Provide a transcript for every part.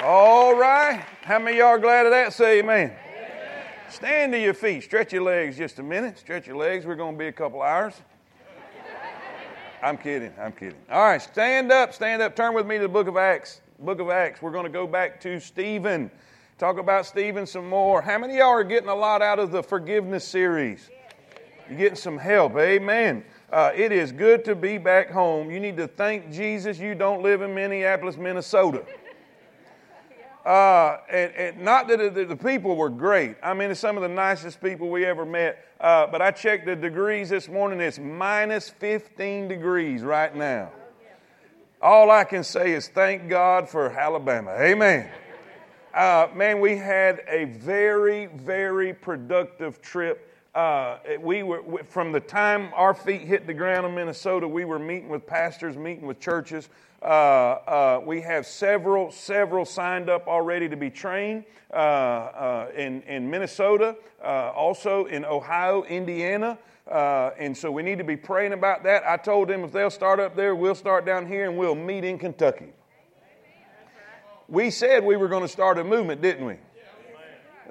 All right. How many y'all are glad of that? Say amen. amen. Stand to your feet. Stretch your legs just a minute. Stretch your legs. We're going to be a couple hours. I'm kidding. I'm kidding. All right. Stand up. Stand up. Turn with me to the book of Acts. Book of Acts. We're going to go back to Stephen. Talk about Stephen some more. How many y'all are getting a lot out of the forgiveness series? You're getting some help. Amen. Uh, it is good to be back home. You need to thank Jesus you don't live in Minneapolis, Minnesota. Uh, and, and, not that the, the, people were great. I mean, some of the nicest people we ever met. Uh, but I checked the degrees this morning. It's minus 15 degrees right now. All I can say is thank God for Alabama. Amen. Uh, man, we had a very, very productive trip uh, we were from the time our feet hit the ground in Minnesota, we were meeting with pastors, meeting with churches. Uh, uh, we have several, several signed up already to be trained uh, uh, in in Minnesota, uh, also in Ohio, Indiana. and so we need to be praying about that. I told them if they'll start up there, we'll start down here and we'll meet in Kentucky. We said we were going to start a movement, didn't we?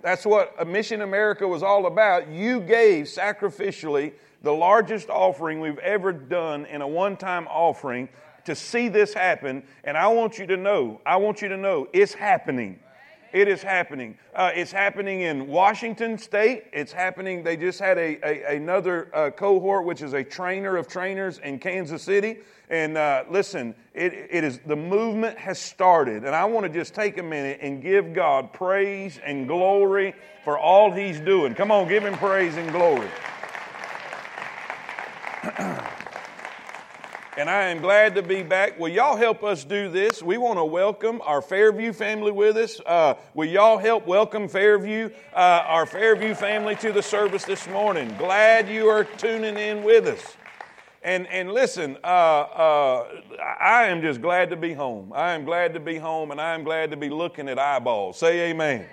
That's what Mission America was all about. You gave sacrificially the largest offering we've ever done in a one time offering to see this happen. And I want you to know, I want you to know it's happening. It is happening. Uh, it's happening in Washington State. It's happening. They just had a, a another uh, cohort, which is a trainer of trainers in Kansas City. And uh, listen, it, it is the movement has started, and I want to just take a minute and give God praise and glory for all He's doing. Come on, give Him praise and glory. and I am glad to be back. Will y'all help us do this? We want to welcome our Fairview family with us. Uh, will y'all help welcome Fairview, uh, our Fairview family, to the service this morning? Glad you are tuning in with us. And, and listen, uh, uh, I am just glad to be home. I am glad to be home, and I am glad to be looking at eyeballs. Say amen.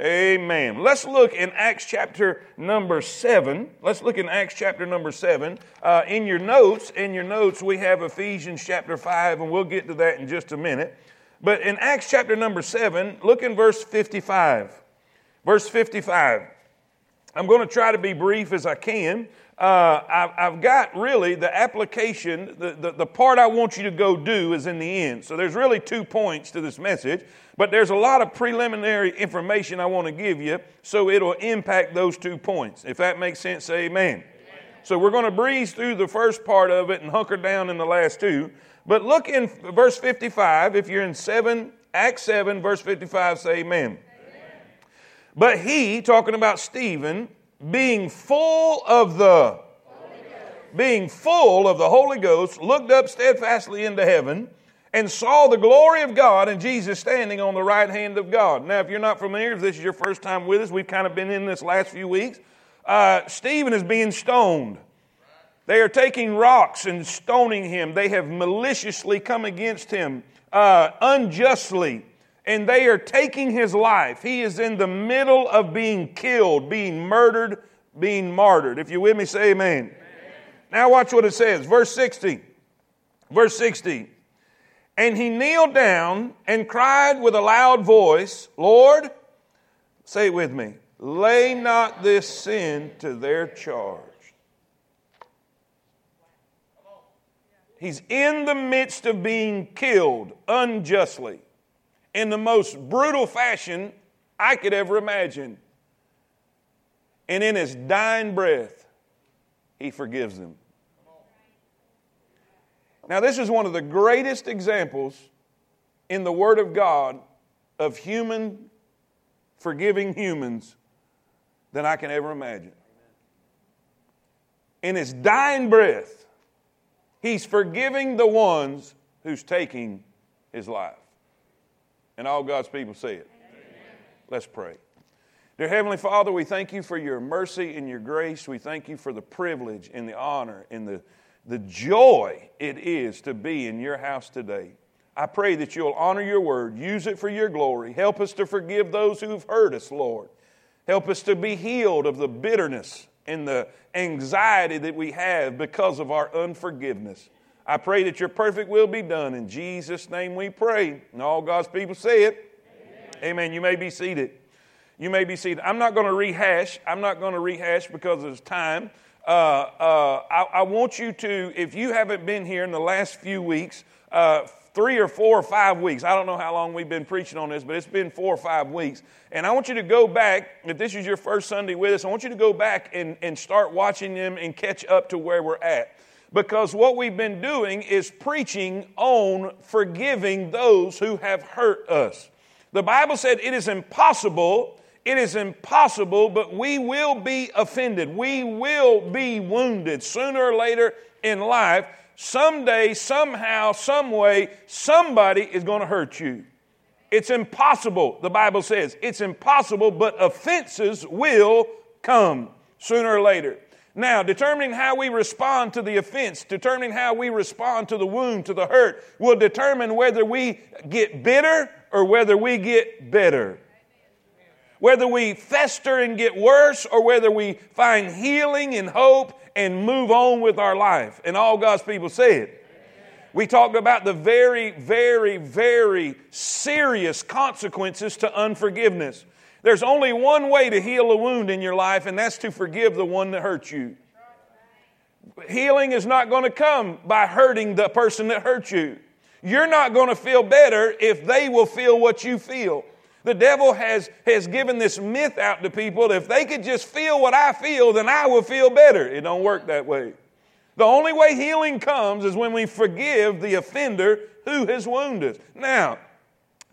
Amen. Let's look in Acts chapter number seven. Let's look in Acts chapter number seven. Uh, in your notes, in your notes, we have Ephesians chapter five, and we'll get to that in just a minute. But in Acts chapter number seven, look in verse 55. Verse 55. I'm going to try to be brief as I can uh, I've, I've, got really the application, the, the, the part I want you to go do is in the end. So there's really two points to this message, but there's a lot of preliminary information I want to give you so it'll impact those two points. If that makes sense, say amen. amen. So we're going to breeze through the first part of it and hunker down in the last two. But look in verse 55. If you're in 7, Acts 7, verse 55, say amen. amen. But he, talking about Stephen, being full of the being full of the Holy Ghost, looked up steadfastly into heaven and saw the glory of God and Jesus standing on the right hand of God. Now, if you're not familiar, if this is your first time with us, we've kind of been in this last few weeks. Uh, Stephen is being stoned. They are taking rocks and stoning him. They have maliciously come against him uh, unjustly and they are taking his life. He is in the middle of being killed, being murdered, being martyred. If you're with me, say amen. amen. Now, watch what it says. Verse 60. Verse 60. And he kneeled down and cried with a loud voice, Lord, say it with me, lay not this sin to their charge. He's in the midst of being killed unjustly in the most brutal fashion I could ever imagine. And in his dying breath, he forgives them. Now, this is one of the greatest examples in the Word of God of human forgiving humans than I can ever imagine. In his dying breath, he's forgiving the ones who's taking his life. And all God's people say it. Amen. Let's pray. Dear Heavenly Father, we thank you for your mercy and your grace. We thank you for the privilege and the honor and the, the joy it is to be in your house today. I pray that you'll honor your word, use it for your glory. Help us to forgive those who've hurt us, Lord. Help us to be healed of the bitterness and the anxiety that we have because of our unforgiveness. I pray that your perfect will be done. In Jesus' name we pray. And all God's people say it. Amen. You may be seated. You may be seated. I'm not going to rehash. I'm not going to rehash because of time. Uh, uh, I, I, want you to, if you haven't been here in the last few weeks, uh, three or four or five weeks. I don't know how long we've been preaching on this, but it's been four or five weeks. And I want you to go back, if this is your first Sunday with us, I want you to go back and, and start watching them and catch up to where we're at. Because what we've been doing is preaching on forgiving those who have hurt us. The Bible said it is impossible, it is impossible, but we will be offended. We will be wounded sooner or later in life someday, somehow, some way, somebody is going to hurt you. It's impossible, the Bible says. It's impossible, but offenses will come sooner or later. Now, determining how we respond to the offense, determining how we respond to the wound, to the hurt, will determine whether we get bitter or whether we get better. Whether we fester and get worse or whether we find healing and hope and move on with our life. And all God's people said. We talked about the very, very, very serious consequences to unforgiveness. There's only one way to heal a wound in your life, and that's to forgive the one that hurt you. Healing is not going to come by hurting the person that hurt you. You're not going to feel better if they will feel what you feel. The devil has, has given this myth out to people if they could just feel what I feel, then I will feel better. It don't work that way. The only way healing comes is when we forgive the offender who has wounded us. Now,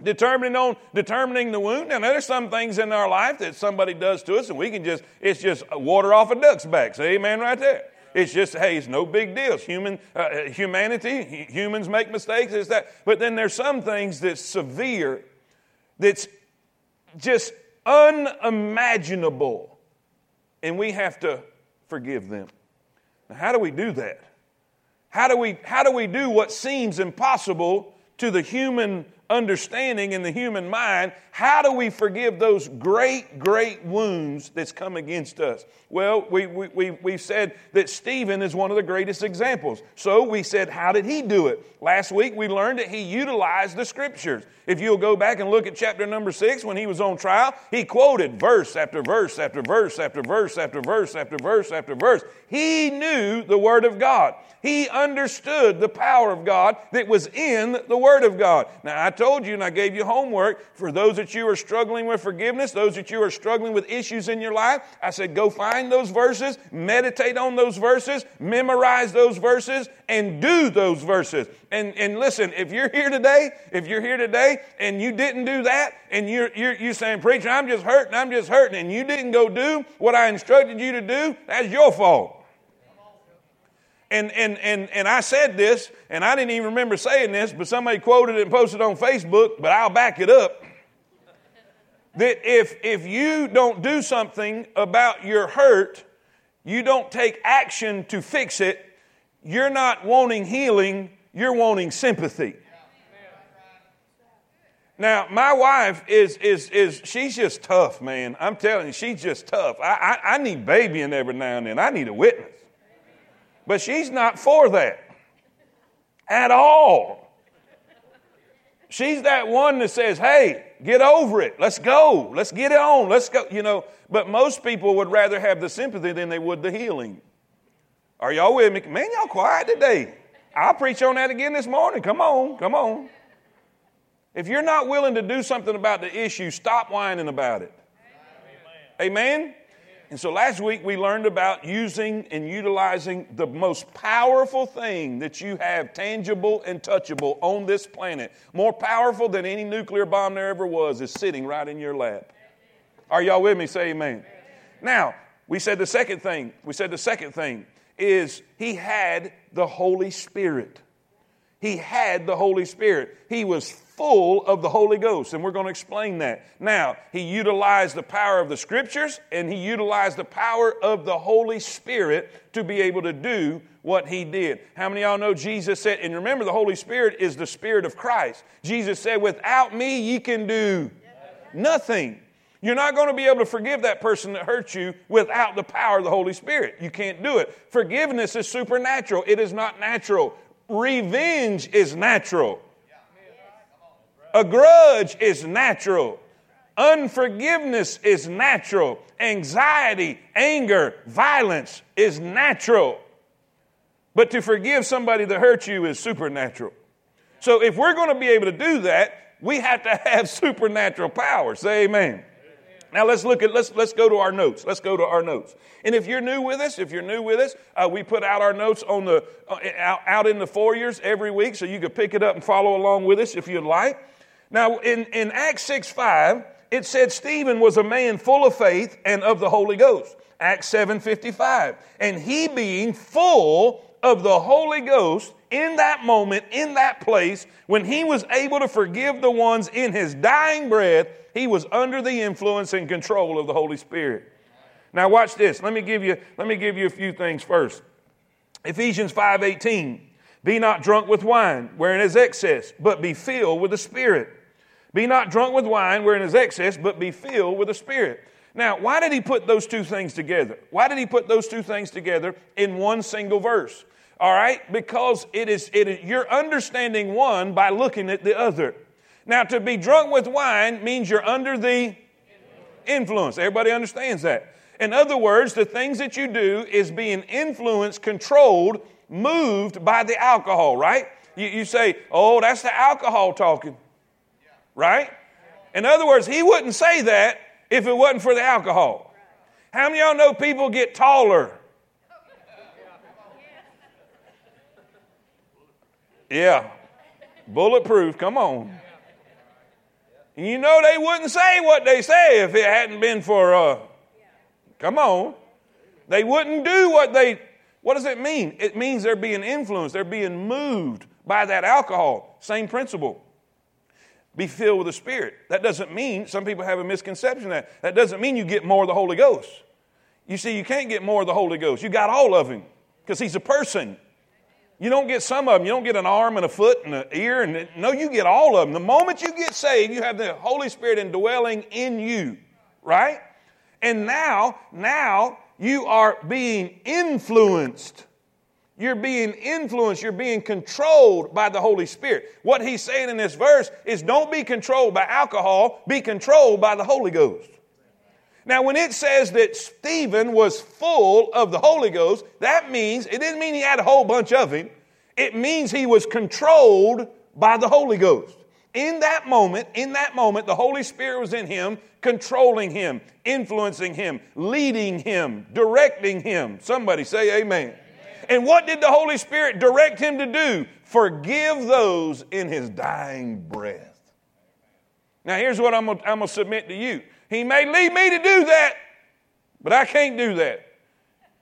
determining on determining the wound. Now, there's some things in our life that somebody does to us, and we can just it's just water off a duck's back. Say amen right there. It's just, hey, it's no big deal. It's human, uh, humanity, humans make mistakes, it's that. But then there's some things that's severe, that's just unimaginable. And we have to forgive them. Now, how do we do that? How do we, how do, we do what seems impossible to the human understanding in the human mind, how do we forgive those great, great wounds that's come against us? Well, we, we, we, we said that Stephen is one of the greatest examples. So we said, how did he do it? Last week we learned that he utilized the scriptures. If you'll go back and look at chapter number six, when he was on trial, he quoted verse after verse after verse after verse after verse after verse after verse. He knew the Word of God. He understood the power of God that was in the Word of God. Now, I told you and I gave you homework for those that you are struggling with forgiveness, those that you are struggling with issues in your life. I said, go find those verses, meditate on those verses, memorize those verses, and do those verses. And, and listen, if you're here today, if you're here today and you didn't do that, and you're, you're, you're saying, Preacher, I'm just hurting, I'm just hurting, and you didn't go do what I instructed you to do, that's your fault. And, and, and, and I said this, and I didn't even remember saying this, but somebody quoted it and posted it on Facebook, but I'll back it up. That if, if you don't do something about your hurt, you don't take action to fix it, you're not wanting healing, you're wanting sympathy. Now, my wife is, is, is, she's just tough, man. I'm telling you, she's just tough. I, I, I need babying every now and then. I need a witness. But she's not for that at all. She's that one that says, hey, get over it. Let's go. Let's get it on. Let's go. You know, but most people would rather have the sympathy than they would the healing. Are y'all with me? Man, y'all quiet today. I'll preach on that again this morning. Come on, come on. If you're not willing to do something about the issue, stop whining about it. Amen? Amen? And so last week we learned about using and utilizing the most powerful thing that you have, tangible and touchable, on this planet. More powerful than any nuclear bomb there ever was, is sitting right in your lap. Are y'all with me? Say amen. Now, we said the second thing, we said the second thing is he had the Holy Spirit. He had the Holy Spirit. He was full of the Holy Ghost, and we're going to explain that. Now, he utilized the power of the Scriptures and he utilized the power of the Holy Spirit to be able to do what he did. How many y'all know Jesus said, and remember, the Holy Spirit is the Spirit of Christ. Jesus said, Without me, ye can do nothing. You're not going to be able to forgive that person that hurt you without the power of the Holy Spirit. You can't do it. Forgiveness is supernatural, it is not natural. Revenge is natural. A grudge is natural. Unforgiveness is natural. Anxiety, anger, violence is natural. But to forgive somebody that hurt you is supernatural. So if we're going to be able to do that, we have to have supernatural power. Say amen. Now let's look at let's let's go to our notes. Let's go to our notes. And if you're new with us, if you're new with us, uh, we put out our notes on the uh, out, out in the foyers every week, so you can pick it up and follow along with us if you'd like. Now in in Acts six five, it said Stephen was a man full of faith and of the Holy Ghost. Acts seven fifty five, and he being full of the Holy Ghost in that moment, in that place, when he was able to forgive the ones in his dying breath, he was under the influence and control of the Holy Spirit. Now watch this. Let me give you, let me give you a few things first. Ephesians 5:18. Be not drunk with wine, wherein is excess, but be filled with the Spirit. Be not drunk with wine, wherein is excess, but be filled with the Spirit. Now, why did he put those two things together? Why did he put those two things together in one single verse? All right? Because it is, it is you're understanding one by looking at the other. Now, to be drunk with wine means you're under the influence. Everybody understands that. In other words, the things that you do is being influenced, controlled, moved by the alcohol, right? You, you say, oh, that's the alcohol talking, right? In other words, he wouldn't say that if it wasn't for the alcohol. How many of y'all know people get taller Yeah. Bulletproof. Come on. And you know they wouldn't say what they say if it hadn't been for, uh, come on. They wouldn't do what they, what does it mean? It means they're being influenced, they're being moved by that alcohol. Same principle. Be filled with the Spirit. That doesn't mean, some people have a misconception that, that doesn't mean you get more of the Holy Ghost. You see, you can't get more of the Holy Ghost. You got all of Him because He's a person. You don't get some of them. You don't get an arm and a foot and an ear. And no, you get all of them. The moment you get saved, you have the Holy Spirit indwelling in you, right? And now, now you are being influenced. You're being influenced. You're being controlled by the Holy Spirit. What he's saying in this verse is don't be controlled by alcohol, be controlled by the Holy Ghost. Now, when it says that Stephen was full of the Holy Ghost, that means, it didn't mean he had a whole bunch of him. It means he was controlled by the Holy Ghost. In that moment, in that moment, the Holy Spirit was in him, controlling him, influencing him, leading him, directing him. Somebody say amen. And what did the Holy Spirit direct him to do? Forgive those in his dying breath. Now, here's what I'm going to submit to you. He may lead me to do that, but I can't do that.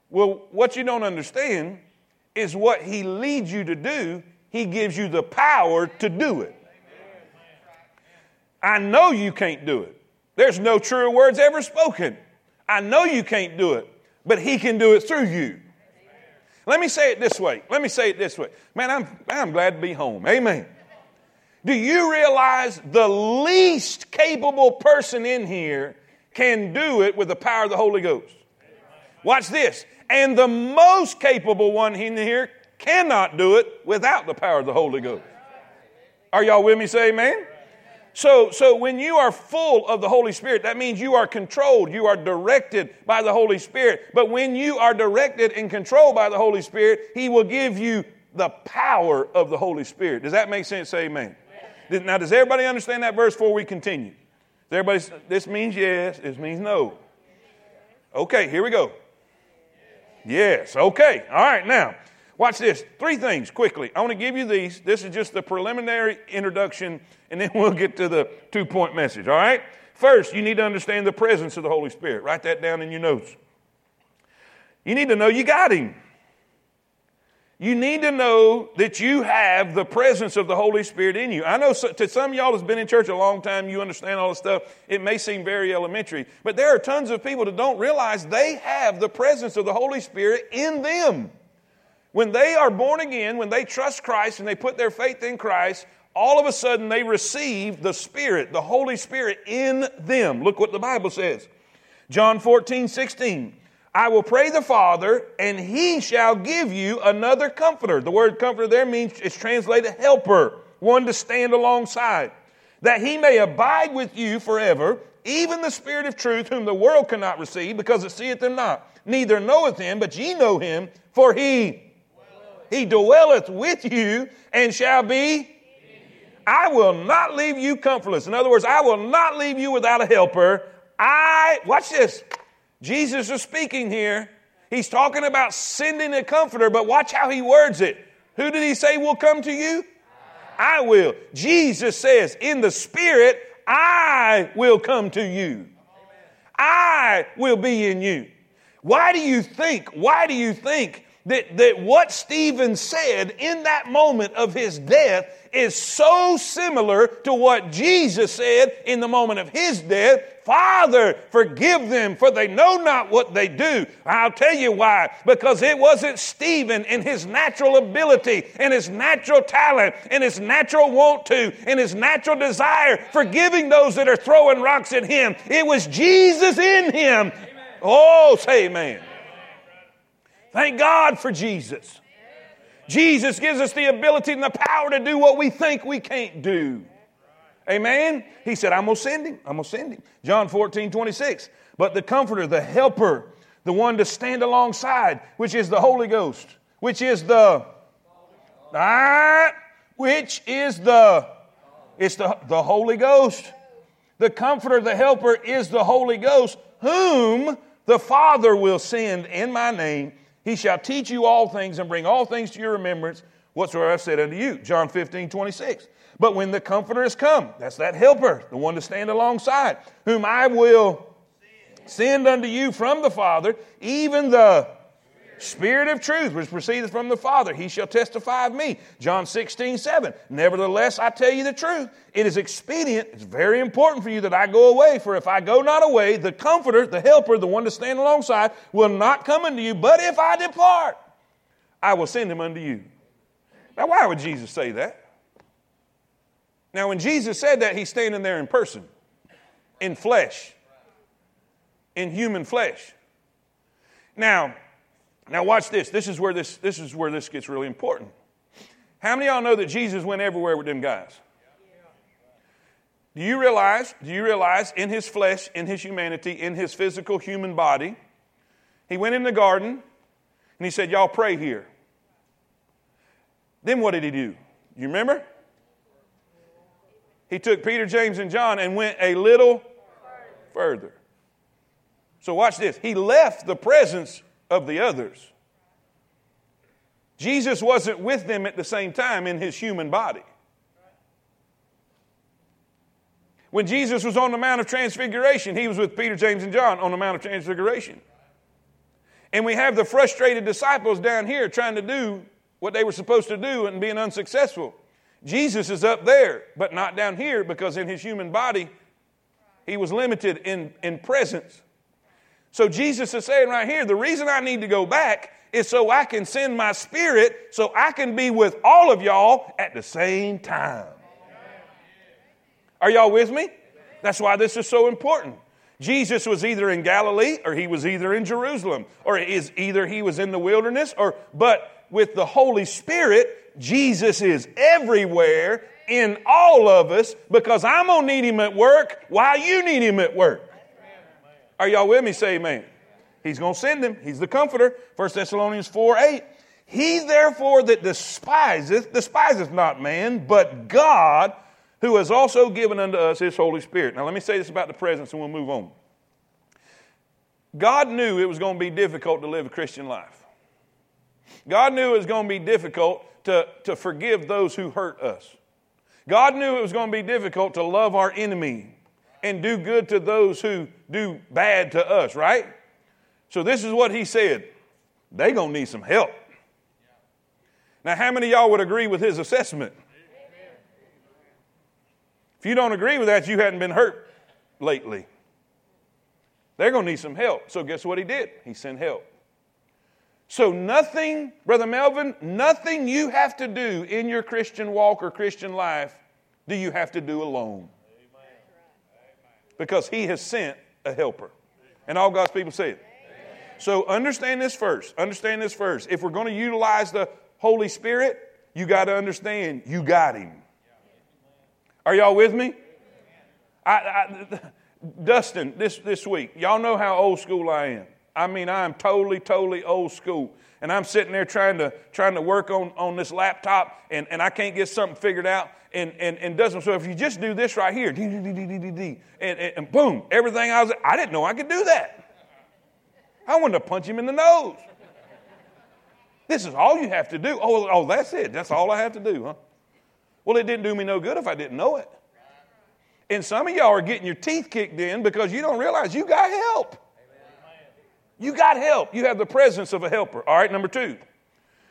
Well, what you don't understand is what He leads you to do, He gives you the power to do it. I know you can't do it. There's no truer words ever spoken. I know you can't do it, but He can do it through you. Let me say it this way. Let me say it this way. Man, I'm, I'm glad to be home. Amen. Do you realize the least capable person in here can do it with the power of the Holy Ghost? Watch this. And the most capable one in here cannot do it without the power of the Holy Ghost. Are y'all with me? Say amen. So, so when you are full of the Holy Spirit, that means you are controlled, you are directed by the Holy Spirit. But when you are directed and controlled by the Holy Spirit, He will give you the power of the Holy Spirit. Does that make sense? Say amen. Now, does everybody understand that verse before we continue? Everybody, this means yes, this means no. Okay, here we go. Yes, okay. All right, now, watch this. Three things quickly. I want to give you these. This is just the preliminary introduction, and then we'll get to the two point message, all right? First, you need to understand the presence of the Holy Spirit. Write that down in your notes. You need to know you got Him. You need to know that you have the presence of the Holy Spirit in you. I know to some of y'all that's been in church a long time, you understand all this stuff. It may seem very elementary, but there are tons of people that don't realize they have the presence of the Holy Spirit in them. When they are born again, when they trust Christ and they put their faith in Christ, all of a sudden they receive the Spirit, the Holy Spirit in them. Look what the Bible says. John 14, 16. I will pray the Father, and he shall give you another comforter. The word comforter there means it's translated helper, one to stand alongside. that he may abide with you forever, even the Spirit of truth, whom the world cannot receive, because it seeth him not, neither knoweth him, but ye know him, for he he dwelleth with you and shall be. I will not leave you comfortless. In other words, I will not leave you without a helper. I, watch this. Jesus is speaking here. He's talking about sending a comforter, but watch how he words it. Who did he say will come to you? I will. Jesus says, in the Spirit, I will come to you. I will be in you. Why do you think, why do you think that, that what Stephen said in that moment of his death is so similar to what Jesus said in the moment of his death. Father, forgive them, for they know not what they do. I'll tell you why. Because it wasn't Stephen in his natural ability and his natural talent and his natural want to and his natural desire forgiving those that are throwing rocks at him. It was Jesus in him. Amen. Oh, say amen. Thank God for Jesus. Jesus gives us the ability and the power to do what we think we can't do. Amen? He said, I'm going to send him. I'm going to send him. John 14, 26. But the Comforter, the Helper, the one to stand alongside, which is the Holy Ghost, which is the, ah, which is the, it's the, the Holy Ghost. The Comforter, the Helper is the Holy Ghost, whom the Father will send in my name he shall teach you all things and bring all things to your remembrance whatsoever I've said unto you. John 15, 26. But when the Comforter is come, that's that helper, the one to stand alongside, whom I will send unto you from the Father, even the Spirit of truth, which proceedeth from the Father, he shall testify of me. John 16, 7. Nevertheless, I tell you the truth. It is expedient, it's very important for you that I go away, for if I go not away, the Comforter, the Helper, the one to stand alongside, will not come unto you. But if I depart, I will send him unto you. Now, why would Jesus say that? Now, when Jesus said that, he's standing there in person, in flesh, in human flesh. Now, now watch this. This is where this, this is where this gets really important. How many of y'all know that Jesus went everywhere with them guys? Do you realize, do you realize in his flesh, in his humanity, in his physical human body, he went in the garden and he said, Y'all pray here. Then what did he do? You remember? He took Peter, James, and John and went a little further. So watch this. He left the presence of the others. Jesus wasn't with them at the same time in his human body. When Jesus was on the Mount of Transfiguration, he was with Peter, James, and John on the Mount of Transfiguration. And we have the frustrated disciples down here trying to do what they were supposed to do and being unsuccessful. Jesus is up there, but not down here because in his human body, he was limited in, in presence. So Jesus is saying right here, the reason I need to go back is so I can send my spirit so I can be with all of y'all at the same time. Are y'all with me? That's why this is so important. Jesus was either in Galilee or he was either in Jerusalem or is either he was in the wilderness or but with the Holy Spirit, Jesus is everywhere in all of us because I'm going to need him at work while you need him at work. Are y'all with me? Say amen. He's going to send him. He's the comforter. 1 Thessalonians 4 8. He therefore that despiseth, despiseth not man, but God, who has also given unto us his Holy Spirit. Now let me say this about the presence and we'll move on. God knew it was going to be difficult to live a Christian life. God knew it was going to be difficult to, to forgive those who hurt us. God knew it was going to be difficult to love our enemy and do good to those who do bad to us, right? So this is what he said. They to need some help. Now, how many y'all would agree with his assessment? If you don't agree with that, you hadn't been hurt lately. They're to need some help. So, guess what he did? He sent help. So, nothing, Brother Melvin, nothing you have to do in your Christian walk or Christian life do you have to do alone because he has sent a helper. And all God's people say it. So understand this first. Understand this first. If we're going to utilize the Holy Spirit, you got to understand you got him. Are y'all with me? I, I, Dustin, this, this week, y'all know how old school I am. I mean, I am totally, totally old school. And I'm sitting there trying to, trying to work on, on this laptop, and, and I can't get something figured out. And, and, and Dustin, so if you just do this right here, and, and, and boom, everything I was, I didn't know I could do that. I wanted to punch him in the nose. This is all you have to do. Oh, oh, that's it. That's all I have to do, huh? Well, it didn't do me no good if I didn't know it. And some of y'all are getting your teeth kicked in because you don't realize you got help. You got help. You have the presence of a helper. All right, number two.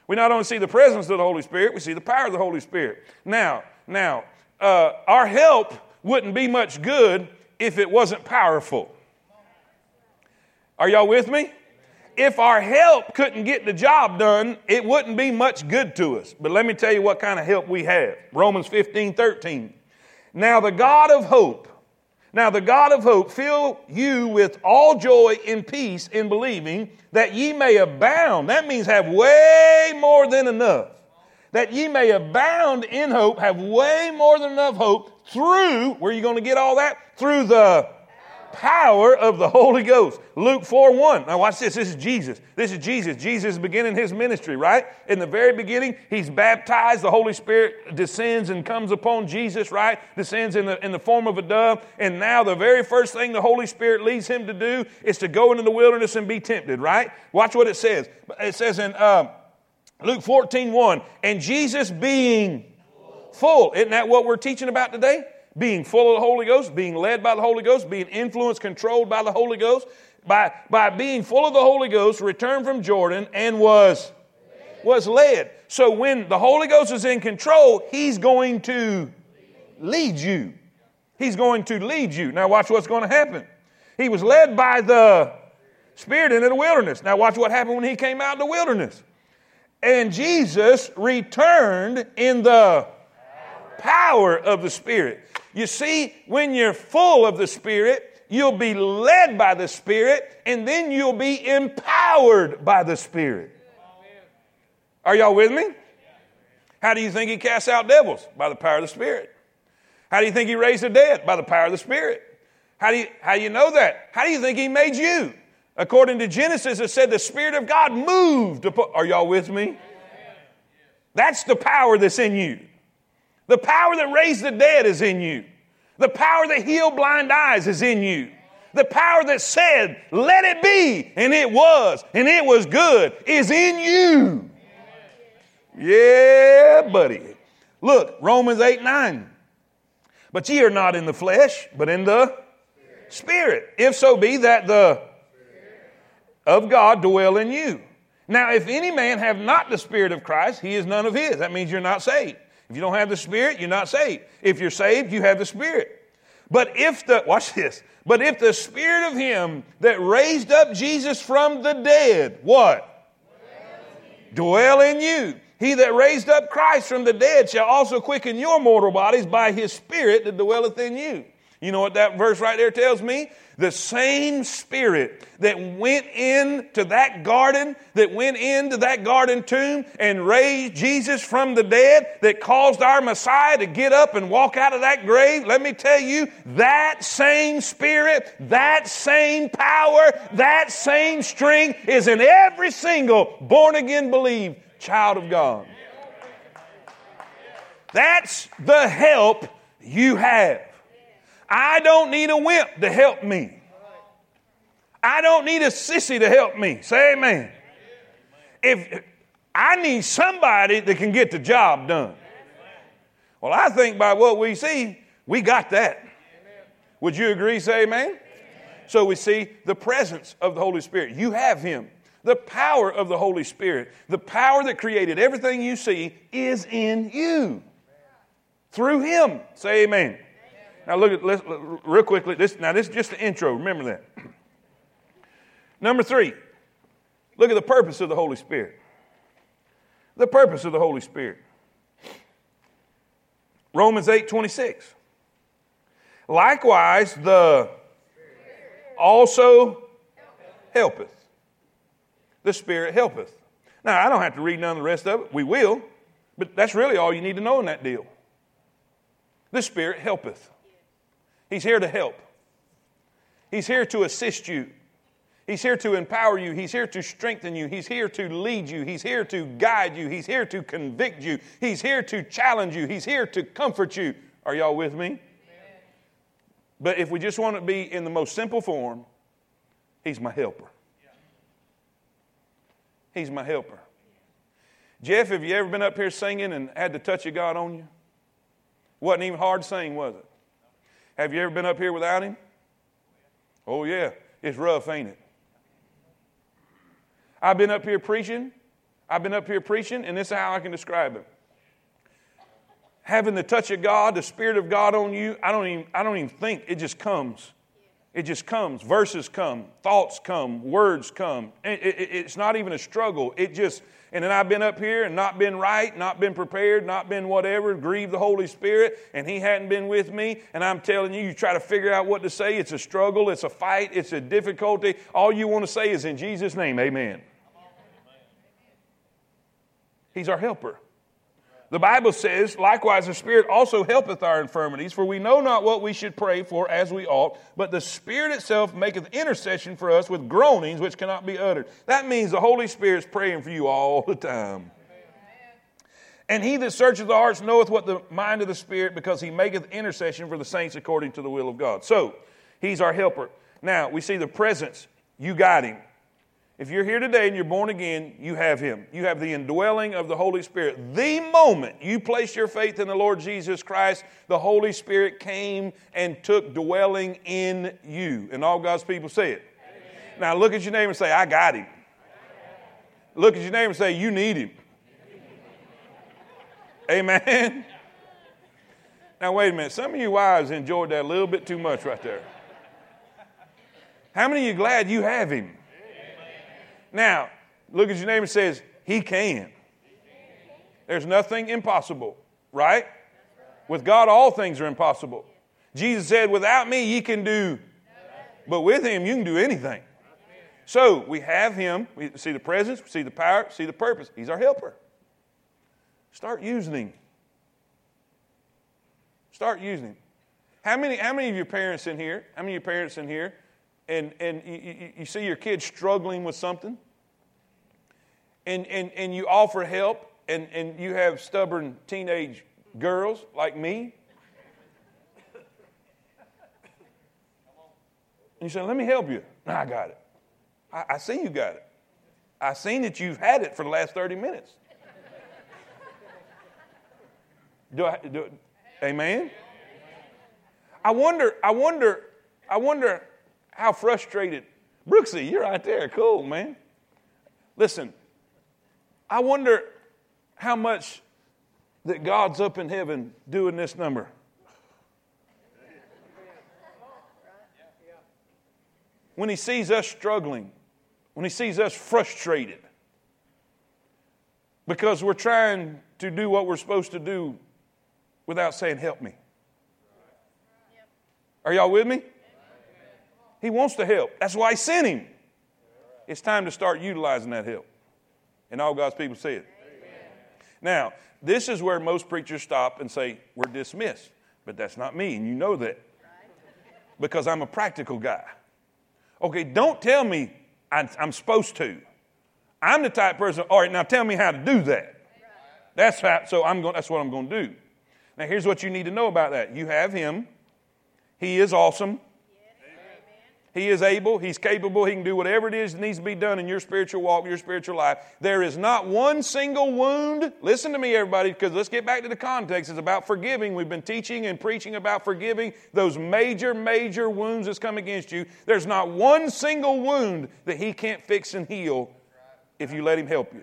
We not only see the presence of the Holy Spirit, we see the power of the Holy Spirit. Now, now, uh, our help wouldn't be much good if it wasn't powerful. Are y'all with me? if our help couldn't get the job done, it wouldn't be much good to us. But let me tell you what kind of help we have. Romans 15, 13. Now the God of hope, now the God of hope fill you with all joy and peace in believing that ye may abound. That means have way more than enough. That ye may abound in hope, have way more than enough hope through, where are you going to get all that? Through the power of the Holy Ghost. Luke 4 1. Now, watch this. This is Jesus. This is Jesus. Jesus is beginning his ministry, right? In the very beginning, he's baptized. The Holy Spirit descends and comes upon Jesus, right? Descends in the, in the form of a dove. And now, the very first thing the Holy Spirit leads him to do is to go into the wilderness and be tempted, right? Watch what it says. It says in uh, Luke 14 1, and Jesus being full. Isn't that what we're teaching about today? Being full of the Holy Ghost, being led by the Holy Ghost, being influenced, controlled by the Holy Ghost, by, by being full of the Holy Ghost, returned from Jordan and was, was led. So when the Holy Ghost is in control, He's going to lead you. He's going to lead you. Now, watch what's going to happen. He was led by the Spirit into the wilderness. Now, watch what happened when He came out in the wilderness. And Jesus returned in the power of the Spirit. You see, when you're full of the Spirit, you'll be led by the Spirit, and then you'll be empowered by the Spirit. Are y'all with me? How do you think he casts out devils? By the power of the Spirit. How do you think he raised the dead? By the power of the Spirit. How do you, how do you know that? How do you think he made you? According to Genesis, it said the Spirit of God moved. Upon, are y'all with me? That's the power that's in you. The power that raised the dead is in you. The power that healed blind eyes is in you. The power that said, let it be, and it was, and it was good, is in you. Yeah, buddy. Look, Romans 8 9. But ye are not in the flesh, but in the Spirit. If so be that the of God dwell in you. Now, if any man have not the Spirit of Christ, he is none of his. That means you're not saved. If you don't have the Spirit, you're not saved. If you're saved, you have the Spirit. But if the, watch this, but if the Spirit of Him that raised up Jesus from the dead, what? Dwell in you. He that raised up Christ from the dead shall also quicken your mortal bodies by His Spirit that dwelleth in you. You know what that verse right there tells me? The same spirit that went into that garden, that went into that garden tomb and raised Jesus from the dead, that caused our Messiah to get up and walk out of that grave, let me tell you, that same spirit, that same power, that same strength is in every single born again believe child of God. That's the help you have. I don't need a wimp to help me. I don't need a sissy to help me. Say amen. If I need somebody that can get the job done. Well, I think by what we see, we got that. Would you agree? Say amen. So we see the presence of the Holy Spirit. You have Him. The power of the Holy Spirit, the power that created everything you see, is in you through Him. Say amen. Now look at let's, real quickly. This now this is just the intro. Remember that. Number three, look at the purpose of the Holy Spirit. The purpose of the Holy Spirit. Romans 8 26. Likewise, the also helpeth. The Spirit helpeth. Now, I don't have to read none of the rest of it. We will, but that's really all you need to know in that deal. The Spirit helpeth. He's here to help. He's here to assist you. He's here to empower you. He's here to strengthen you. He's here to lead you. He's here to guide you. He's here to convict you. He's here to challenge you. He's here to comfort you. Are y'all with me? But if we just want to be in the most simple form, He's my helper. He's my helper. Jeff, have you ever been up here singing and had the touch of God on you? Wasn't even hard to sing, was it? Have you ever been up here without Him? Oh, yeah. It's rough, ain't it? I've been up here preaching. I've been up here preaching, and this is how I can describe it. Having the touch of God, the Spirit of God on you, I don't even, I don't even think, it just comes. It just comes. Verses come, thoughts come, words come. It, it, it's not even a struggle. It just, and then I've been up here and not been right, not been prepared, not been whatever, grieved the Holy Spirit, and He hadn't been with me. And I'm telling you, you try to figure out what to say. It's a struggle, it's a fight, it's a difficulty. All you want to say is in Jesus' name, amen. He's our helper. The Bible says, likewise, the Spirit also helpeth our infirmities, for we know not what we should pray for as we ought, but the Spirit itself maketh intercession for us with groanings which cannot be uttered. That means the Holy Spirit's praying for you all the time. And he that searcheth the hearts knoweth what the mind of the Spirit, because he maketh intercession for the saints according to the will of God. So, he's our helper. Now, we see the presence. You got him. If you're here today and you're born again, you have Him. You have the indwelling of the Holy Spirit. The moment you place your faith in the Lord Jesus Christ, the Holy Spirit came and took dwelling in you. And all God's people say it. Amen. Now look at your neighbor and say, I got Him. Look at your neighbor and say, You need Him. Amen. Now, wait a minute. Some of you wives enjoyed that a little bit too much right there. How many of you glad you have Him? Now, look at your name and says, He can. There's nothing impossible, right? With God, all things are impossible. Jesus said, Without me, ye can do, but with Him, you can do anything. So we have Him. We see the presence, we see the power, see the purpose. He's our helper. Start using Him. Start using Him. How many, how many of your parents in here, how many of your parents in here, and, and you, you, you see your kid struggling with something? And, and, and you offer help and, and you have stubborn teenage girls like me. And you say, Let me help you. I got it. I, I see you got it. I seen that you've had it for the last 30 minutes. Do I do amen? I wonder, I wonder, I wonder how frustrated. Brooksy, you're right there. Cool, man. Listen, I wonder how much that God's up in heaven doing this number. When he sees us struggling, when he sees us frustrated, because we're trying to do what we're supposed to do without saying, Help me. Are y'all with me? He wants to help. That's why he sent him. It's time to start utilizing that help. And all God's people see it. Now, this is where most preachers stop and say, We're dismissed. But that's not me, and you know that. Because I'm a practical guy. Okay, don't tell me I'm supposed to. I'm the type person, all right, now tell me how to do that. That's how, so I'm going, that's what I'm going to do. Now, here's what you need to know about that. You have him. He is awesome. He is able, He's capable, He can do whatever it is that needs to be done in your spiritual walk, your spiritual life. There is not one single wound. Listen to me, everybody, because let's get back to the context. It's about forgiving. We've been teaching and preaching about forgiving those major, major wounds that's come against you. There's not one single wound that He can't fix and heal if you let Him help you.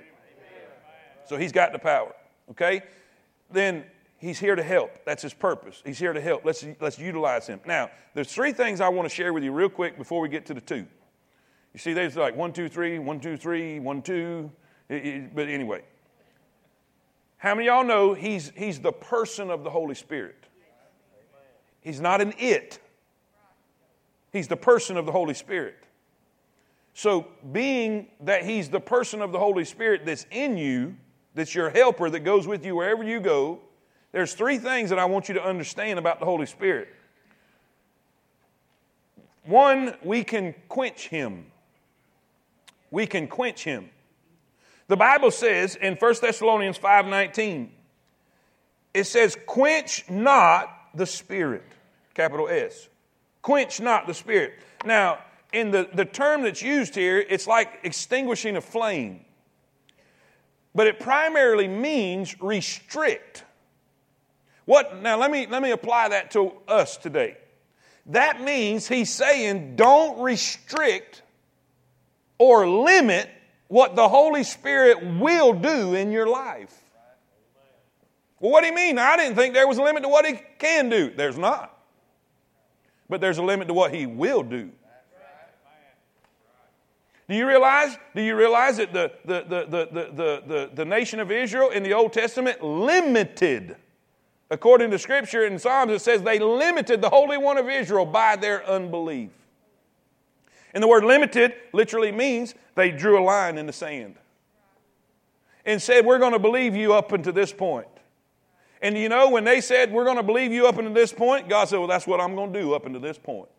So He's got the power, okay? Then He's here to help. That's his purpose. He's here to help. Let's, let's utilize him. Now, there's three things I want to share with you real quick before we get to the two. You see, there's like one, two, three, one, two, three, one, two. It, it, but anyway, how many y'all know he's, he's the person of the Holy Spirit? He's not an it, he's the person of the Holy Spirit. So, being that he's the person of the Holy Spirit that's in you, that's your helper that goes with you wherever you go, there's three things that I want you to understand about the Holy Spirit. One, we can quench him. We can quench him. The Bible says in 1 Thessalonians 5:19, it says, quench not the spirit. Capital S. Quench not the spirit. Now, in the, the term that's used here, it's like extinguishing a flame. But it primarily means restrict. What now let me let me apply that to us today. That means he's saying don't restrict or limit what the Holy Spirit will do in your life. Well, what do you mean? I didn't think there was a limit to what he can do. There's not. But there's a limit to what he will do. Do you realize? Do you realize that the, the, the, the, the, the, the, nation of Israel in the Old Testament limited, according to Scripture in Psalms, it says they limited the Holy One of Israel by their unbelief. And the word limited literally means they drew a line in the sand and said, We're going to believe you up until this point. And you know, when they said, We're going to believe you up until this point, God said, Well, that's what I'm going to do up until this point.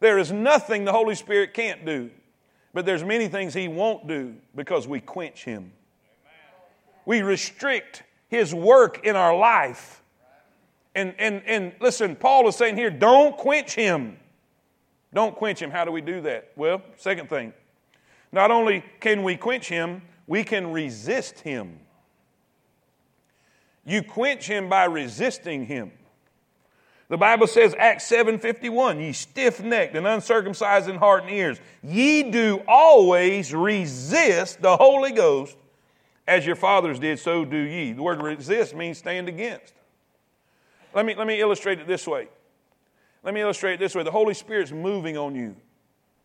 There is nothing the Holy Spirit can't do, but there's many things He won't do because we quench Him. We restrict His work in our life. And, and, and listen, Paul is saying here, don't quench Him. Don't quench Him. How do we do that? Well, second thing, not only can we quench Him, we can resist Him. You quench him by resisting him. The Bible says, Acts 7:51, ye stiff-necked and uncircumcised in heart and ears, ye do always resist the Holy Ghost, as your fathers did, so do ye. The word resist means stand against. Let me, let me illustrate it this way. Let me illustrate it this way. The Holy Spirit's moving on you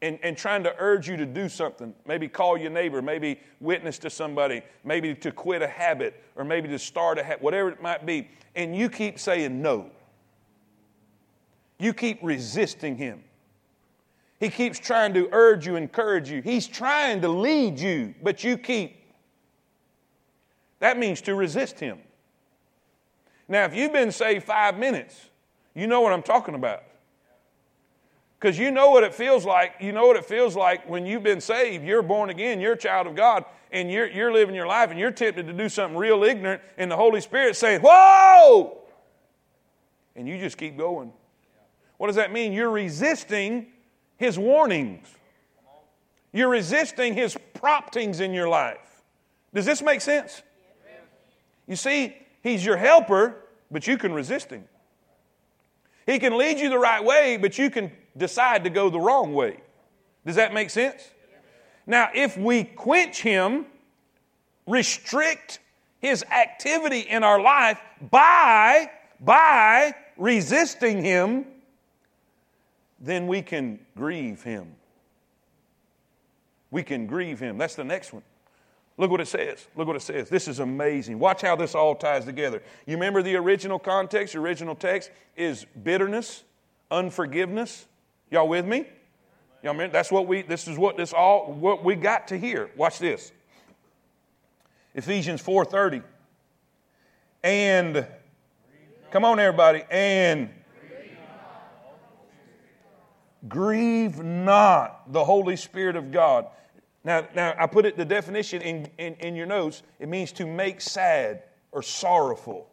and, and trying to urge you to do something. Maybe call your neighbor, maybe witness to somebody, maybe to quit a habit, or maybe to start a habit, whatever it might be. And you keep saying no. You keep resisting him. He keeps trying to urge you, encourage you. He's trying to lead you, but you keep. That means to resist him. Now, if you've been saved five minutes, you know what I'm talking about. Because you know what it feels like. You know what it feels like when you've been saved, you're born again, you're a child of God, and you're, you're living your life, and you're tempted to do something real ignorant, and the Holy Spirit saying, Whoa! And you just keep going. What does that mean? You're resisting His warnings, you're resisting His promptings in your life. Does this make sense? You see, He's your helper, but you can resist Him. He can lead you the right way, but you can decide to go the wrong way. Does that make sense? Now, if we quench him, restrict his activity in our life by, by resisting him, then we can grieve him. We can grieve him. That's the next one. Look what it says. Look what it says. This is amazing. Watch how this all ties together. You remember the original context, the original text is bitterness, unforgiveness, Y'all with me? Y'all remember? That's what we, this is what this all, what we got to hear. Watch this. Ephesians 4.30. And, come on everybody, and grieve not the Holy Spirit of God. Now, now I put it the definition in, in, in your notes. It means to make sad or sorrowful.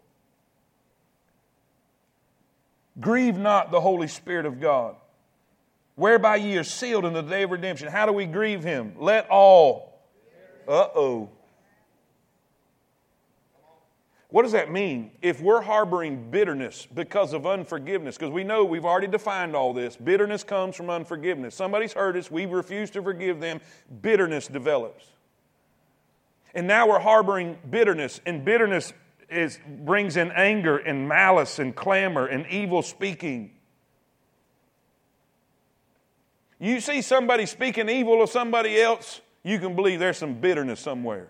Grieve not the Holy Spirit of God whereby ye are sealed in the day of redemption. How do we grieve him? Let all. Uh oh. What does that mean? If we're harboring bitterness because of unforgiveness, because we know we've already defined all this, bitterness comes from unforgiveness. Somebody's hurt us, we refuse to forgive them, bitterness develops. And now we're harboring bitterness, and bitterness is, brings in anger and malice and clamor and evil speaking. You see somebody speaking evil of somebody else, you can believe there's some bitterness somewhere.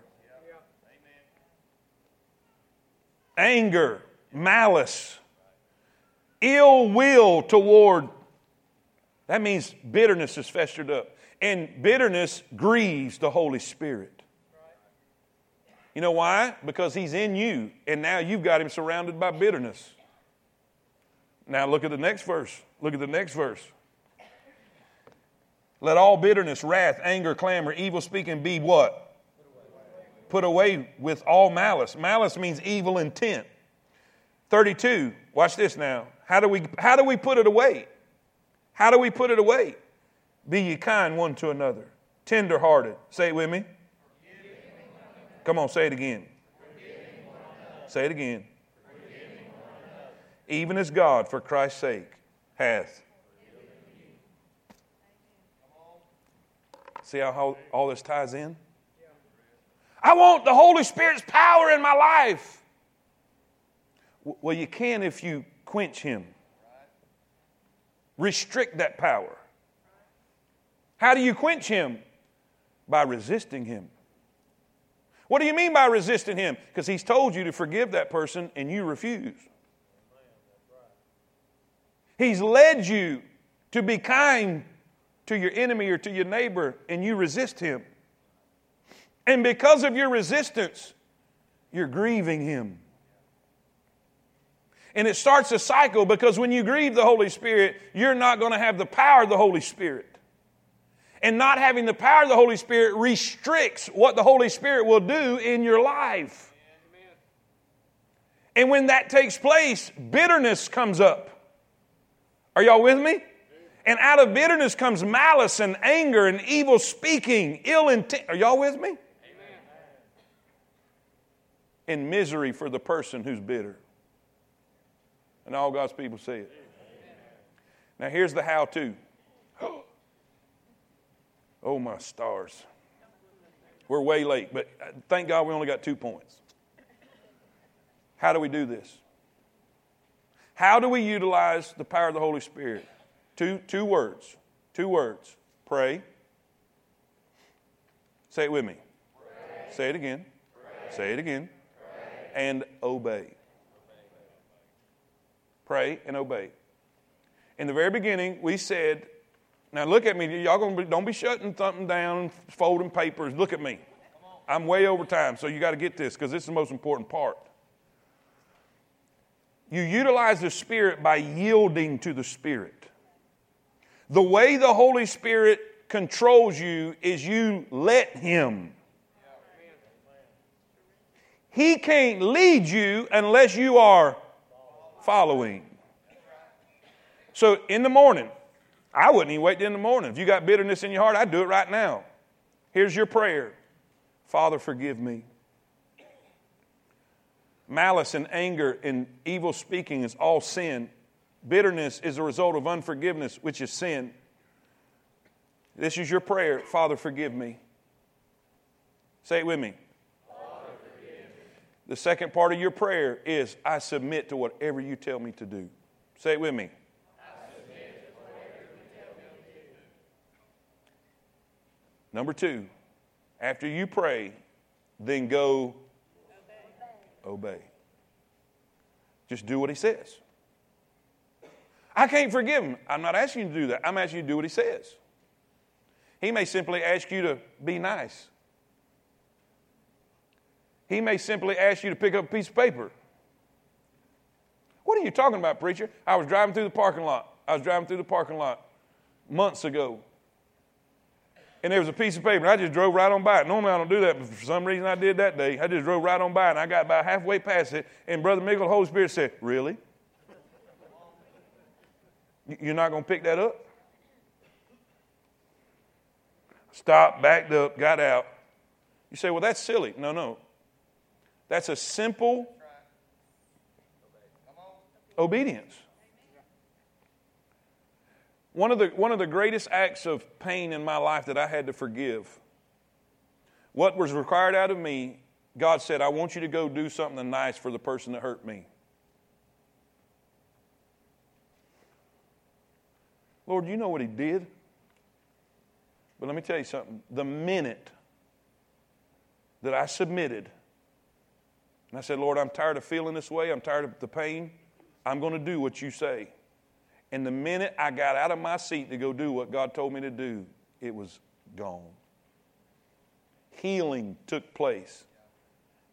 Anger, malice, ill will toward. That means bitterness is festered up. And bitterness grieves the Holy Spirit. You know why? Because He's in you, and now you've got Him surrounded by bitterness. Now look at the next verse. Look at the next verse. Let all bitterness, wrath, anger, clamor, evil speaking be what? Put away with all malice. Malice means evil intent. 32, watch this now. How do we, how do we put it away? How do we put it away? Be ye kind one to another, tenderhearted. Say it with me. Come on, say it again. Say it again. Even as God, for Christ's sake, hath. See how all this ties in? I want the Holy Spirit's power in my life. Well, you can if you quench Him, restrict that power. How do you quench Him? By resisting Him. What do you mean by resisting Him? Because He's told you to forgive that person and you refuse. He's led you to be kind to your enemy or to your neighbor and you resist him. And because of your resistance, you're grieving him. And it starts a cycle because when you grieve the Holy Spirit, you're not going to have the power of the Holy Spirit. And not having the power of the Holy Spirit restricts what the Holy Spirit will do in your life. And when that takes place, bitterness comes up. Are y'all with me? And out of bitterness comes malice and anger and evil speaking, ill intent. Are y'all with me? And misery for the person who's bitter. And all God's people say it. Now, here's the how to. Oh, my stars. We're way late, but thank God we only got two points. How do we do this? How do we utilize the power of the Holy Spirit? Two, two words. Two words. Pray. Say it with me. Pray. Say it again. Pray. Say it again. And obey. Pray and obey. In the very beginning, we said, now look at me. Y'all gonna be, don't be shutting something down, folding papers. Look at me. I'm way over time, so you got to get this because this is the most important part. You utilize the Spirit by yielding to the Spirit. The way the Holy Spirit controls you is you let Him. He can't lead you unless you are following. So in the morning, I wouldn't even wait in the morning. If you got bitterness in your heart, I'd do it right now. Here's your prayer Father, forgive me. Malice and anger and evil speaking is all sin. Bitterness is a result of unforgiveness, which is sin. This is your prayer Father, forgive me. Say it with me. The second part of your prayer is I submit to whatever you tell me to do. Say it with me. Number two, after you pray, then go obey. obey. Just do what he says. I can't forgive him. I'm not asking you to do that. I'm asking you to do what he says. He may simply ask you to be nice. He may simply ask you to pick up a piece of paper. What are you talking about, preacher? I was driving through the parking lot. I was driving through the parking lot months ago. And there was a piece of paper, and I just drove right on by it. Normally I don't do that, but for some reason I did that day. I just drove right on by it, and I got about halfway past it, and Brother Mickle, the Holy Spirit said, Really? You're not going to pick that up? Stopped, backed up, got out. You say, well, that's silly. No, no. That's a simple obedience. One of, the, one of the greatest acts of pain in my life that I had to forgive, what was required out of me, God said, I want you to go do something nice for the person that hurt me. Lord, you know what he did. But let me tell you something. The minute that I submitted, and I said, Lord, I'm tired of feeling this way, I'm tired of the pain, I'm going to do what you say. And the minute I got out of my seat to go do what God told me to do, it was gone. Healing took place.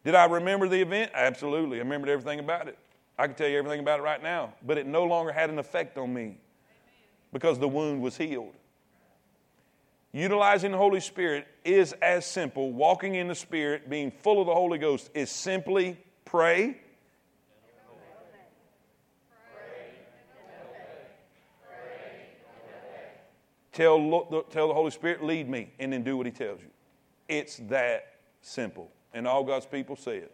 Did I remember the event? Absolutely. I remembered everything about it. I can tell you everything about it right now, but it no longer had an effect on me because the wound was healed. Utilizing the Holy Spirit is as simple. Walking in the Spirit, being full of the Holy Ghost, is simply pray. Pray. Pray. Tell, tell the Holy Spirit, lead me, and then do what He tells you. It's that simple. And all God's people say it.